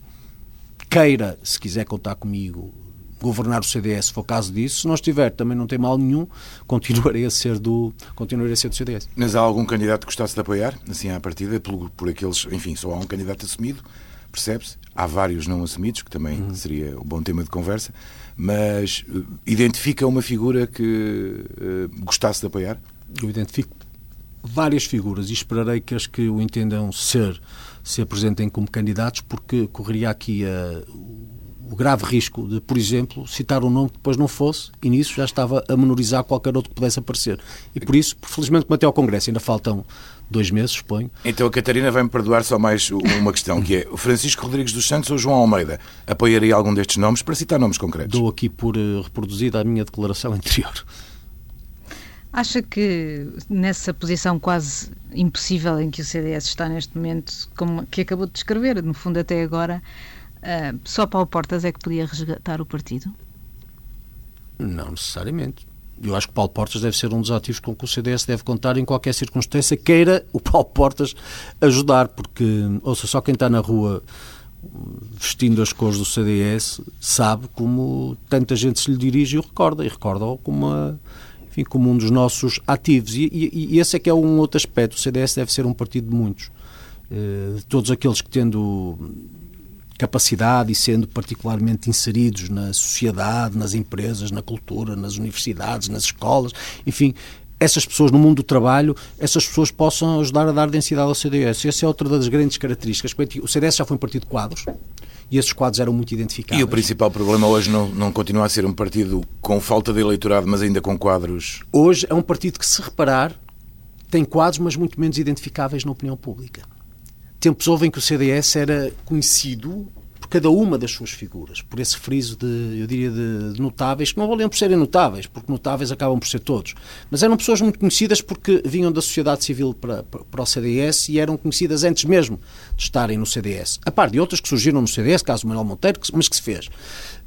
queira, se quiser contar comigo, governar o CDS, se for caso disso. Se não estiver, também não tem mal nenhum, continuarei a ser do, continuarei a ser do CDS. Mas há algum candidato que gostasse de apoiar, assim à partida, por, por aqueles, enfim, só há um candidato assumido, percebe-se? Há vários não assumidos, que também uhum. seria um bom tema de conversa mas uh, identifica uma figura que uh, gostasse de apoiar? Eu identifico várias figuras e esperarei que as que o entendam ser se apresentem como candidatos, porque correria aqui a, o grave risco de, por exemplo, citar um nome que depois não fosse e nisso já estava a menorizar qualquer outro que pudesse aparecer. E por isso, felizmente, como até ao Congresso ainda faltam dois meses, suponho. Então a Catarina vai-me perdoar só mais uma questão, que é o Francisco Rodrigues dos Santos ou João Almeida? Apoiaria algum destes nomes para citar nomes concretos? Dou aqui por uh, reproduzida a minha declaração anterior. Acha que nessa posição quase impossível em que o CDS está neste momento, como que acabou de descrever, no fundo até agora, uh, só Paulo Portas é que podia resgatar o partido? Não necessariamente. Eu acho que Paulo Portas deve ser um dos ativos com que o CDS deve contar em qualquer circunstância, queira o Paulo Portas ajudar, porque, ouça, só quem está na rua vestindo as cores do CDS sabe como tanta gente se lhe dirige e o recorda, e recorda-o como, como um dos nossos ativos. E, e, e, esse é que é um outro aspecto. O CDS deve ser um partido de muitos. Eh, todos aqueles que tendo capacidade e sendo particularmente inseridos na sociedade, nas empresas, na cultura, nas universidades, nas escolas, enfim, essas pessoas no mundo do trabalho, essas pessoas possam ajudar a dar densidade ao CDS. Essa é outra das grandes características. O CDS já foi um partido de quadros e esses quadros eram muito identificados. E o principal problema hoje não, não continua a ser um partido com falta de eleitorado, mas ainda com quadros? Hoje é um partido que, se reparar, tem quadros, mas muito menos identificáveis na opinião pública tempos houve em que o CDS era conhecido cada uma das suas figuras, por esse friso de, eu diria, de, de notáveis, que não valiam por serem notáveis, porque notáveis acabam por ser todos, mas eram pessoas muito conhecidas porque vinham da sociedade civil para, para, para o CDS e eram conhecidas antes mesmo de estarem no CDS. A par de outras que surgiram no CDS, caso Manuel Monteiro, mas que se fez.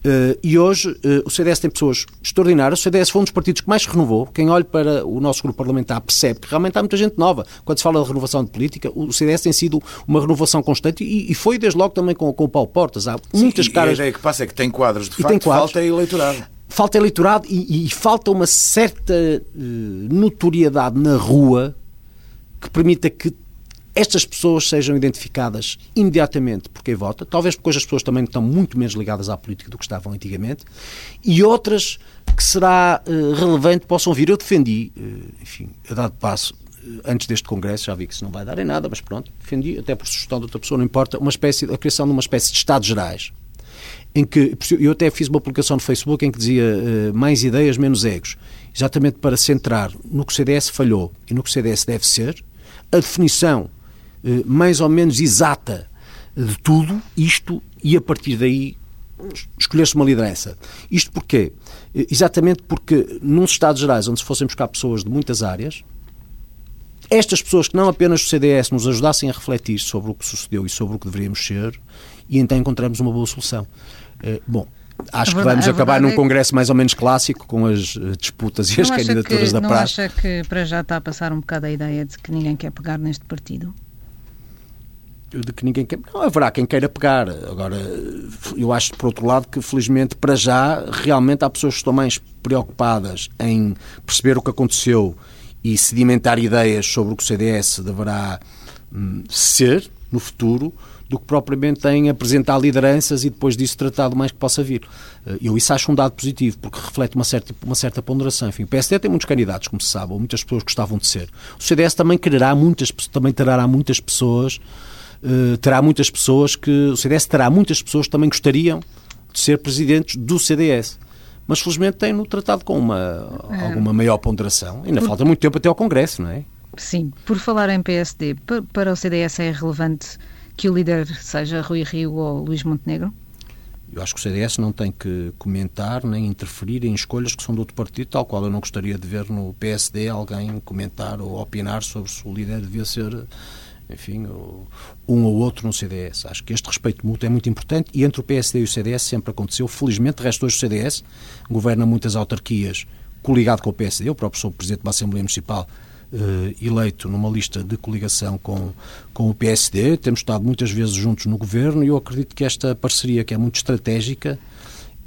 Uh, e hoje uh, o CDS tem pessoas extraordinárias. O CDS foi um dos partidos que mais renovou. Quem olha para o nosso grupo parlamentar percebe que realmente há muita gente nova. Quando se fala de renovação de política, o CDS tem sido uma renovação constante e, e foi desde logo também com, com o Paulo Portas. Há Sim, muitas caras. A ideia que passa é que tem quadros de e facto, quadros. falta eleitorado. Falta eleitorado e, e falta uma certa uh, notoriedade na rua que permita que estas pessoas sejam identificadas imediatamente por quem vota, talvez porque hoje as pessoas também estão muito menos ligadas à política do que estavam antigamente, e outras que será uh, relevante possam vir. Eu defendi, uh, enfim, a dado passo, uh, antes deste Congresso, já vi que isso não vai dar em nada, mas pronto, defendi, até por sugestão de outra pessoa, não importa, uma espécie, a criação de uma espécie de Estados Gerais, em que eu até fiz uma publicação no Facebook em que dizia mais ideias, menos egos, exatamente para centrar no que o CDS falhou e no que o CDS deve ser, a definição mais ou menos exata de tudo isto e a partir daí escolher-se uma liderança. Isto porquê? Eh, exatamente porque nos Estados Gerais, onde se fossem buscar pessoas de muitas áreas, estas pessoas que não apenas o CDS nos ajudassem a refletir sobre o que sucedeu e sobre o que deveríamos ser, e então encontramos uma boa solução. Eh, bom, acho que vamos acabar num é congresso mais ou menos clássico com as disputas e as candidaturas que, da praça. Não acha que para já está a passar um bocado a ideia de que ninguém quer pegar neste partido? De que ninguém quer. Não, haverá quem queira pegar. Agora, eu acho, por outro lado, que felizmente para já, realmente há pessoas que estão mais preocupadas em perceber o que aconteceu e sedimentar ideias sobre o que o CDS deverá hum, ser no futuro do que propriamente em apresentar lideranças e depois disso tratar do mais que possa vir. Eh, eu isso acho um dado positivo, porque reflete uma certa, uma certa ponderação. Enfim, o PSD tem muitos candidatos, como se sabe, ou muitas pessoas gostavam de ser. O CDS também quererá muitas, também terá muitas pessoas terá muitas pessoas que. O CDS terá muitas pessoas que também gostariam de ser presidentes do CDS. Mas felizmente tem-no tratado com uma, é. alguma maior ponderação. Ainda falta muito tempo até ao Congresso, não é? Sim. Por falar em PSD, para o CDS é relevante que o líder seja Rui Rio ou Luís Montenegro? Eu acho que o CDS não tem que comentar nem interferir em escolhas que são do outro partido, tal qual eu não gostaria de ver no PSD alguém comentar ou opinar sobre se o líder devia ser enfim, um ou outro no CDS. Acho que este respeito mútuo é muito importante e entre o PSD e o CDS sempre aconteceu. Felizmente, de resto, hoje o CDS governa muitas autarquias coligado com o PSD. Eu próprio sou presidente de uma Assembleia Municipal Uh, eleito numa lista de coligação com, com o PSD. Temos estado muitas vezes juntos no governo e eu acredito que esta parceria, que é muito estratégica,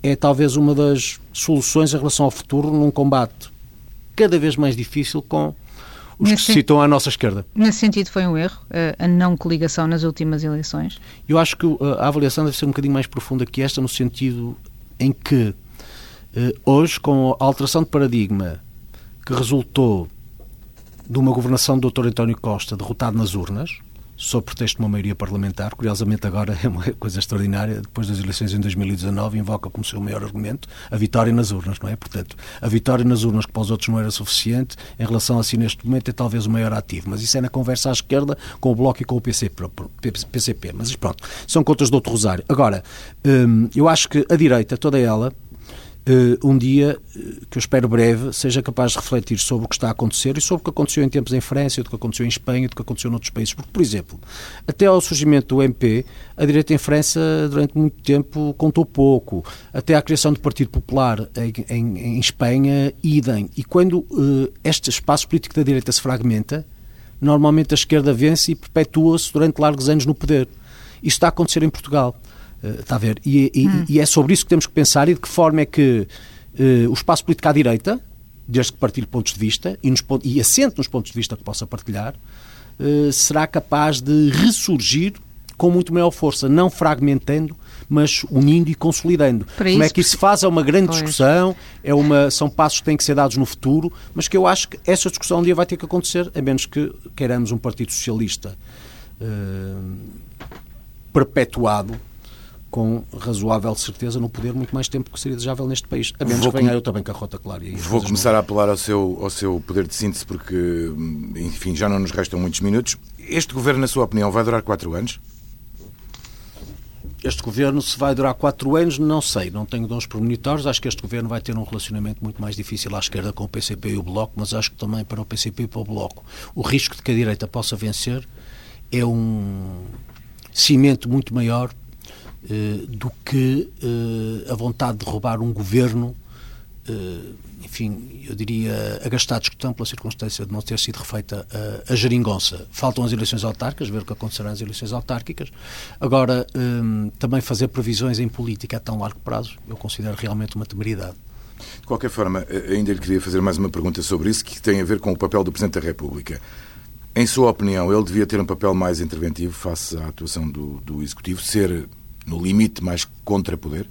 é talvez uma das soluções em relação ao futuro num combate cada vez mais difícil com os nesse que se citam à nossa esquerda. Nesse sentido foi um erro, eh, a não coligação nas últimas eleições? Eu acho que eh, a avaliação deve ser um bocadinho mais profunda que esta, no sentido em que eh, hoje, com a alteração de paradigma que resultou de uma governação do Dr. António Costa derrotado nas urnas, sob pretexto de uma maioria parlamentar. Curiosamente, agora é uma coisa extraordinária. Depois das eleições em 2019, invoca como seu maior argumento a vitória nas urnas, não é? Portanto, a vitória nas urnas, que para os outros não era suficiente, em relação a si neste momento, é talvez o maior ativo. Mas isso é na conversa à esquerda com o Bloco e com o PCP. Mas pronto, são contas do outro rosário. Agora, hum, eu acho que a direita, toda ela, um dia, uh, que eu espero breve, seja capaz de refletir sobre o que está a acontecer e sobre o que aconteceu em tempos em França, do que aconteceu em Espanha, do que aconteceu noutros países. Porque, por exemplo, até ao surgimento do MP, a direita em França, durante muito tempo, contou pouco. Até à criação do Partido Popular em, em, em Espanha, idem. E quando uh, este espaço político da direita se fragmenta, normalmente a esquerda vence e perpetua-se durante largos anos no poder. Isto está a acontecer em Portugal. Está a ver? E, e, hum. e, é sobre isso que temos que pensar e de que forma é que uh, o espaço político à direita, desde que partilhe pontos de vista e, nos, e assente nos pontos de vista que possa partilhar, uh, será capaz de ressurgir com muito maior força, não fragmentando, mas unindo e consolidando. Para Como é que isso se faz? É uma grande pois. discussão, é uma, são passos que têm que ser dados no futuro, mas que eu acho que essa discussão um dia vai ter que acontecer, a menos que queiramos um Partido Socialista uh, perpetuado com razoável certeza no poder muito mais tempo do que seria desejável neste país. A menos Vou que venha eu também com a rota clara. Vou começar não... a apelar ao seu, ao seu poder de síntese porque, enfim, já não nos restam muitos minutos. Este governo, na sua opinião, vai durar quatro anos? este governo, se vai durar quatro anos, não sei, não tenho dons premonitórios. Acho que este governo vai ter um relacionamento muito mais difícil à esquerda com o PCP e o Bloco, mas acho que também para o PCP e para o Bloco. O risco de que a direita possa vencer é um cimento muito maior do que eh, a vontade de roubar um governo, eh, enfim, eu diria, agastado discutão pela circunstância de não ter sido refeita a, a geringonça. Faltam as eleições autárquicas, ver o que acontecerá nas eleições autárquicas. Agora, também fazer previsões em política a tão largo prazo, eu considero realmente uma temeridade. De qualquer forma, ainda lhe queria fazer mais uma pergunta sobre isso, que tem a ver com o papel do Presidente da República. Em sua opinião, ele devia ter um papel mais interventivo face à atuação do, do Executivo, ser no limite, mais contra-poder?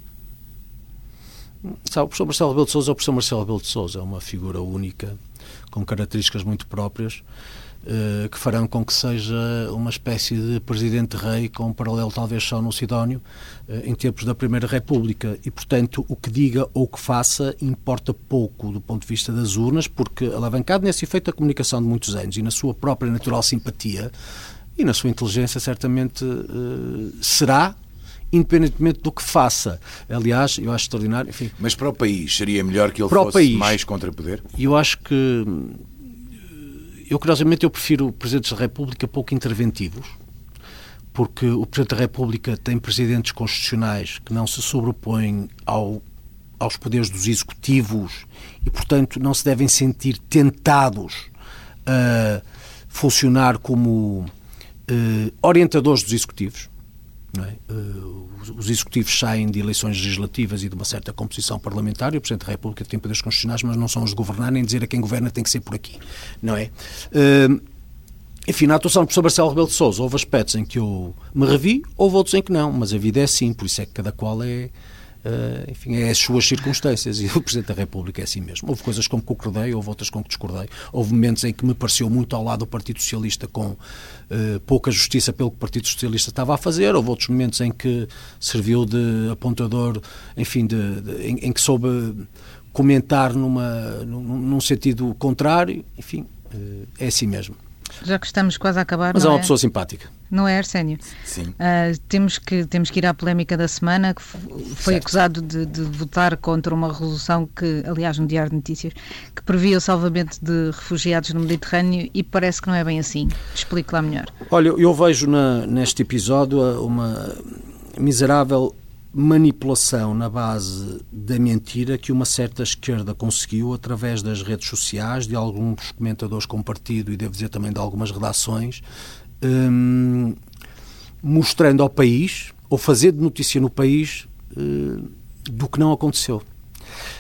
Sabe, o professor Marcelo Rebelo de Sousa é o professor Marcelo Rebelo de Sousa, é uma figura única, com características muito próprias, eh, que farão com que seja uma espécie de presidente-rei com um paralelo talvez só no Sidónio, eh, em tempos da Primeira República. E, portanto, o que diga ou o que faça importa pouco do ponto de vista das urnas, porque alavancado nesse efeito da comunicação de muitos anos e na sua própria natural simpatia, e na sua inteligência, certamente uh, será independentemente do que faça. Aliás, eu acho extraordinário. Enfim, Mas para o país seria melhor que ele fosse país, mais contra poder? Eu acho que. Eu, curiosamente, eu prefiro presidentes da República pouco interventivos, porque o Presidente da República tem presidentes constitucionais que não se sobrepõem ao, aos poderes dos executivos e, portanto, não se devem sentir tentados a funcionar como uh, orientadores dos executivos é? Uh, os executivos saem de eleições legislativas e de uma certa composição parlamentar e o Presidente da República tem poderes constitucionais, mas não são os de governar nem dizer a quem governa tem que ser por aqui. Não é? Uh, enfim, na atuação do professor Marcelo Rebelo de Sousa houve aspectos em que eu me revi, houve outros em que não, mas a vida é assim, por isso é que cada qual é, Uh, enfim, é as suas circunstâncias e o Presidente da República é assim mesmo. Houve coisas com que concordei, houve outras com que discordei. Houve momentos em que me pareceu muito ao lado do Partido Socialista com uh, pouca justiça pelo que o Partido Socialista estava a fazer. Houve outros momentos em que serviu de apontador, enfim, de, de, em, em, que soube comentar numa, num, num sentido contrário. Enfim, uh, é assim mesmo. Já que estamos quase a acabar. Mas é uma é? pessoa simpática. Não é, Arsénio? Sim. Uh, temos, que, temos que ir à polémica da semana, que foi certo. acusado de, de, votar contra uma resolução que, aliás, no Diário de Notícias, que previa o salvamento de refugiados no Mediterrâneo e parece que não é bem assim. Explique lá melhor. Olha, eu vejo na, neste episódio uma miserável manipulação na base da mentira que uma certa esquerda conseguiu através das redes sociais, de alguns comentadores com partido e devo dizer também de algumas redações, hum, mostrando ao país, ou fazendo notícia no país, hum, do que não aconteceu.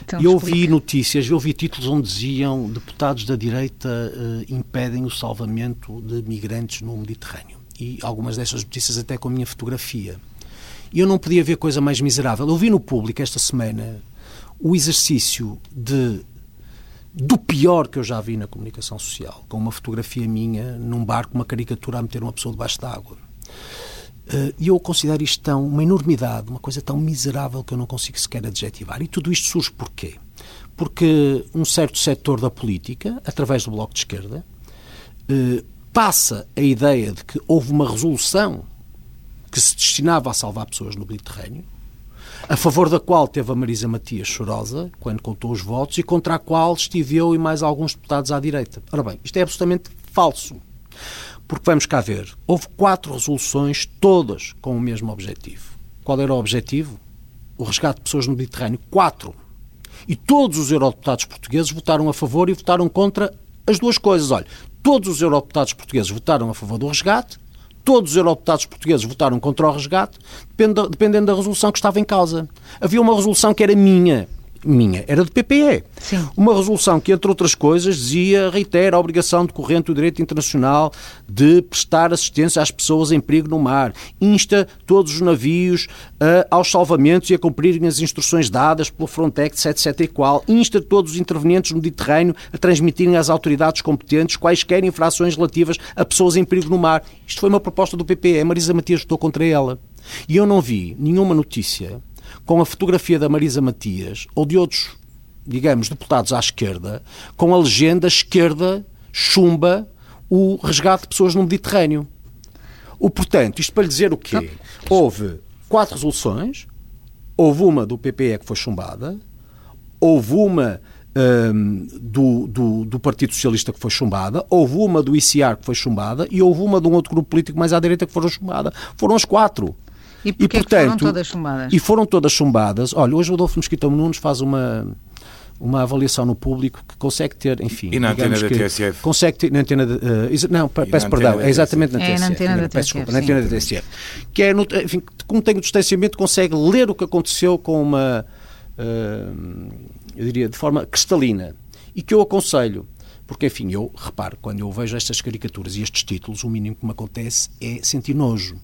Então, eu ouvi notícias, eu ouvi títulos onde diziam deputados da direita uh, impedem o salvamento de migrantes no Mediterrâneo. E algumas dessas notícias até com a minha fotografia. E eu não podia ver coisa mais miserável. Eu vi no público esta semana o exercício de do pior que eu já vi na comunicação social, com uma fotografia minha num barco, uma caricatura a meter uma pessoa debaixo d'água. Eh, e eu considero isto tão, uma enormidade, uma coisa tão miserável que eu não consigo sequer adjetivar. E tudo isto surge porquê? Porque um certo setor da política, através do Bloco de Esquerda, eh, passa a ideia de que houve uma resolução que se destinava a salvar pessoas no Mediterrâneo, a favor da qual teve a Marisa Matias chorosa, quando contou os votos, e contra a qual estive eu e mais alguns deputados à direita. Ora bem, isto é absolutamente falso. Porque vamos cá ver, houve quatro resoluções, todas com o mesmo objetivo. Qual era o objetivo? O resgate de pessoas no Mediterrâneo. Quatro. E todos os eurodeputados portugueses votaram a favor e votaram contra as duas coisas. Olha, todos os eurodeputados portugueses votaram a favor do resgate todos os eurodeputados portugueses votaram contra o resgate, dependendo da resolução que estava em causa. Havia uma resolução que era minha, minha, era de PPE. Sim. Uma resolução que, entre outras coisas, dizia, reitera a obrigação decorrente do direito internacional de prestar assistência às pessoas em perigo no mar, insta todos os navios uh, aos salvamentos e a cumprirem as instruções dadas pelo Frontex, etc. e qual, insta todos os intervenientes no Mediterrâneo a transmitirem às autoridades competentes quaisquer infrações relativas a pessoas em perigo no mar. Isto foi uma proposta do PPE, Marisa Matias votou contra ela. E eu não vi nenhuma notícia com a fotografia da Marisa Matias ou de outros, digamos, deputados à esquerda, com a legenda esquerda chumba o resgate de pessoas no Mediterrâneo. O portanto, isto para lhe dizer o quê? Houve quatro resoluções, houve uma do PPE que foi chumbada, houve uma um, do, do, do, Partido Socialista que foi chumbada, houve uma do ICR que foi chumbada e houve uma de um outro grupo político mais à direita que foram chumbada. Foram as quatro. E, e portanto, foram todas chumbadas? E foram todas chumbadas. Olha, hoje o Adolfo Mosquito Nunes faz uma uma avaliação no público que consegue ter, enfim... E na antena da TSF? Consegue ter, na antena de, uh, não, peço perdão, é exatamente na TSF. É na antena da TSF, desculpa, na antena da TSF. Que é, no, enfim, como tem o distanciamento, consegue ler o que aconteceu com uma, uh, eu diria, de forma cristalina. E que eu aconselho, porque, enfim, eu reparo, quando eu vejo estas caricaturas e estes títulos, o mínimo que me acontece é sentir nojo.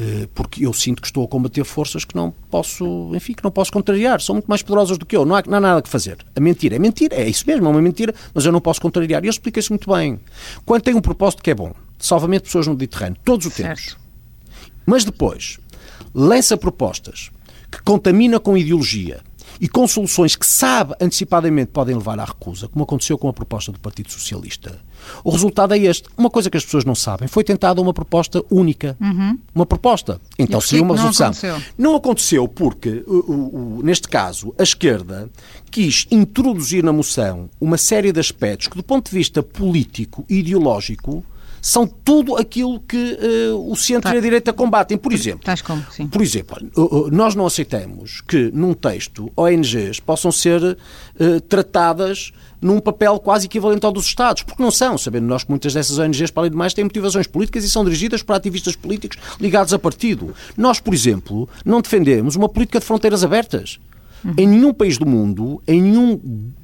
Eh, porque eu sinto que estou a combater forças que não posso, enfim, que não posso contrariar, são muito mais poderosas do que eu, não há, não há nada que fazer. A mentira é mentira, é isso mesmo, é uma mentira, mas eu não posso contrariar. E eu expliquei isso muito bem. Quando tem um propósito que é bom, salvamento de pessoas no Mediterrâneo, todos o temos. Certo. Mas depois, lança propostas que contamina com ideologia, e com soluções que sabe antecipadamente podem levar à recusa, como aconteceu com a proposta do Partido Socialista, o resultado é este. Uma coisa que as pessoas não sabem, foi tentada uma proposta única. Uhum. Uma proposta. Então seria uma resolução. Não aconteceu? não aconteceu porque, o, o, o, neste caso, a esquerda quis introduzir na moção uma série de aspectos que, do ponto de vista político e ideológico, são tudo aquilo que uh, o centro tá. e a direita combatem. Por exemplo, como, sim. por exemplo, nós não aceitamos que num texto ONGs possam ser uh, tratadas num papel quase equivalente ao dos Estados, porque não são, sabendo nós que muitas dessas ONGs, para além de mais, têm motivações políticas e são dirigidas por ativistas políticos ligados a partido. Nós, por exemplo, não defendemos uma política de fronteiras abertas. Em nenhum país do mundo, em nenhum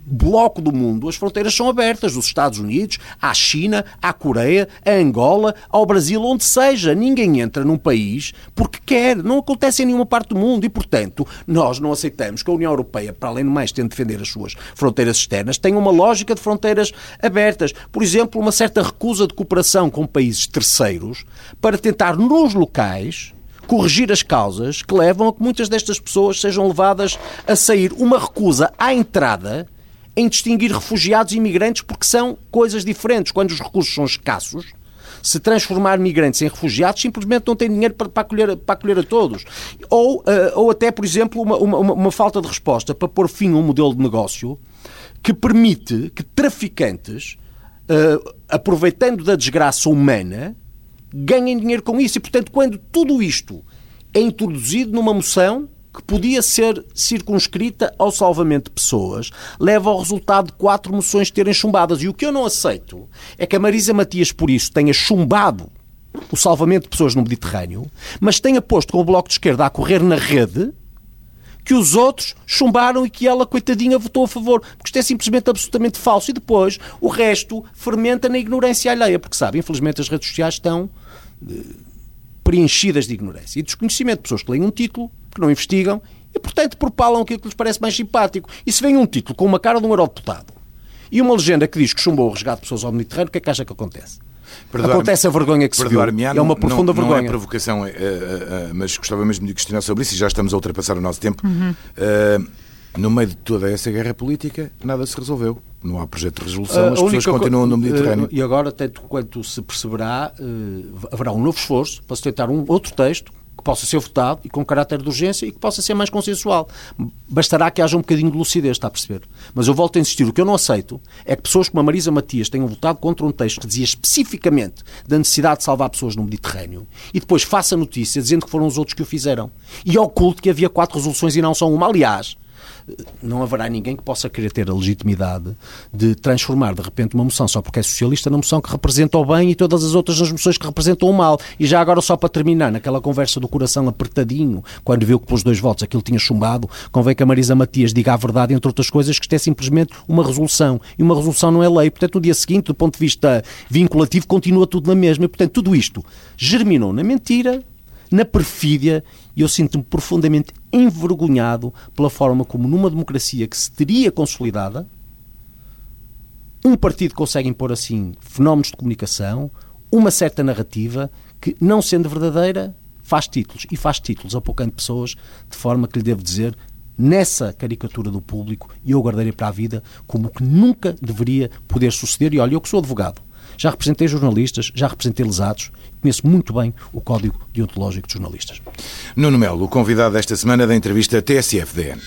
bloco do mundo, as fronteiras são abertas. Dos Estados Unidos, à China, à Coreia, a Angola, ao Brasil, onde seja. Ninguém entra num país porque quer. Não acontece em nenhuma parte do mundo. E, portanto, nós não aceitamos que a União Europeia, para além de mais ter de defender as suas fronteiras externas, tenha uma lógica de fronteiras abertas. Por exemplo, uma certa recusa de cooperação com países terceiros para tentar, nos locais, corrigir as causas que levam a que muitas destas pessoas sejam levadas a sair. Uma recusa à entrada em distinguir refugiados e imigrantes porque são coisas diferentes. Quando os recursos são escassos, se transformar migrantes em refugiados, simplesmente não tem dinheiro para, para, acolher, para acolher a todos. Ou, uh, ou até, por exemplo, uma, uma, uma falta de resposta para pôr fim a um modelo de negócio que permite que traficantes, uh, aproveitando da desgraça humana, ganhem dinheiro com isso. E, portanto, quando tudo isto é introduzido numa moção que podia ser circunscrita ao salvamento de pessoas, leva ao resultado de quatro moções terem chumbadas. E o que eu não aceito é que a Marisa Matias, por isso, tenha chumbado o salvamento de pessoas no Mediterrâneo, mas tenha posto com o Bloco de Esquerda a correr na rede que os outros chumbaram e que ela, coitadinha, votou a favor. Porque isto é simplesmente absolutamente falso. E depois o resto fermenta na ignorância alheia. Porque, sabe, infelizmente as redes sociais estão eh, preenchidas de ignorância e desconhecimento. Pessoas que leem um título, que não investigam e, portanto, propalam aquilo que lhes parece mais simpático. E se vem um título com uma cara de um eurodeputado e uma legenda que diz que chumbou o resgate de pessoas ao Mediterrâneo, o que é que acha que acontece? Acontece a vergonha que se viu. É uma profunda não, vergonha. Não é provocação, é, é, é, mas gostava mesmo de questionar sobre isso e já estamos a ultrapassar o nosso tempo. Uhum. Uh, no meio de toda essa guerra política, nada se resolveu. Não há projeto de resolução, uh, as pessoas continuam no Mediterrâneo. Uh, e agora, tanto quanto se perceberá, haverá um novo esforço para se tentar um outro texto possa ser votado e com caráter de urgência e que possa ser mais consensual. Bastará que haja um bocadinho de lucidez, está a perceber? Mas eu volto a insistir, o que eu não aceito é que pessoas como a Marisa Matias tenham votado contra um texto que dizia especificamente da necessidade de salvar pessoas no Mediterrâneo e depois faça notícia dizendo que foram os outros que o fizeram. E oculte que havia quatro resoluções e não só uma. Aliás, não haverá ninguém que possa querer ter a legitimidade de transformar de repente uma moção só porque é socialista na moção que representa o bem e todas as outras nas moções que representam o mal. E já agora, só para terminar, naquela conversa do coração apertadinho, quando viu que pelos dois votos aquilo tinha chumbado, convém que a Marisa Matias diga a verdade, entre outras coisas, que isto é simplesmente uma resolução. E uma resolução não é lei. Portanto, no dia seguinte, do ponto de vista vinculativo, continua tudo na mesma. E, portanto, tudo isto germinou na mentira, na perfídia e eu sinto-me profundamente envergonhado pela forma como, numa democracia que se teria consolidada, um partido consegue impor assim fenómenos de comunicação, uma certa narrativa que, não sendo verdadeira, faz títulos. E faz títulos apocando pessoas, de forma que lhe devo dizer, nessa caricatura do público, e eu guardarei para a vida como que nunca deveria poder suceder. E olha, eu que sou advogado, Já representei jornalistas, já representei lesados, conheço muito bem o Código Deontológico de Jornalistas. Nuno Melo, o convidado desta semana da entrevista TSF-DN.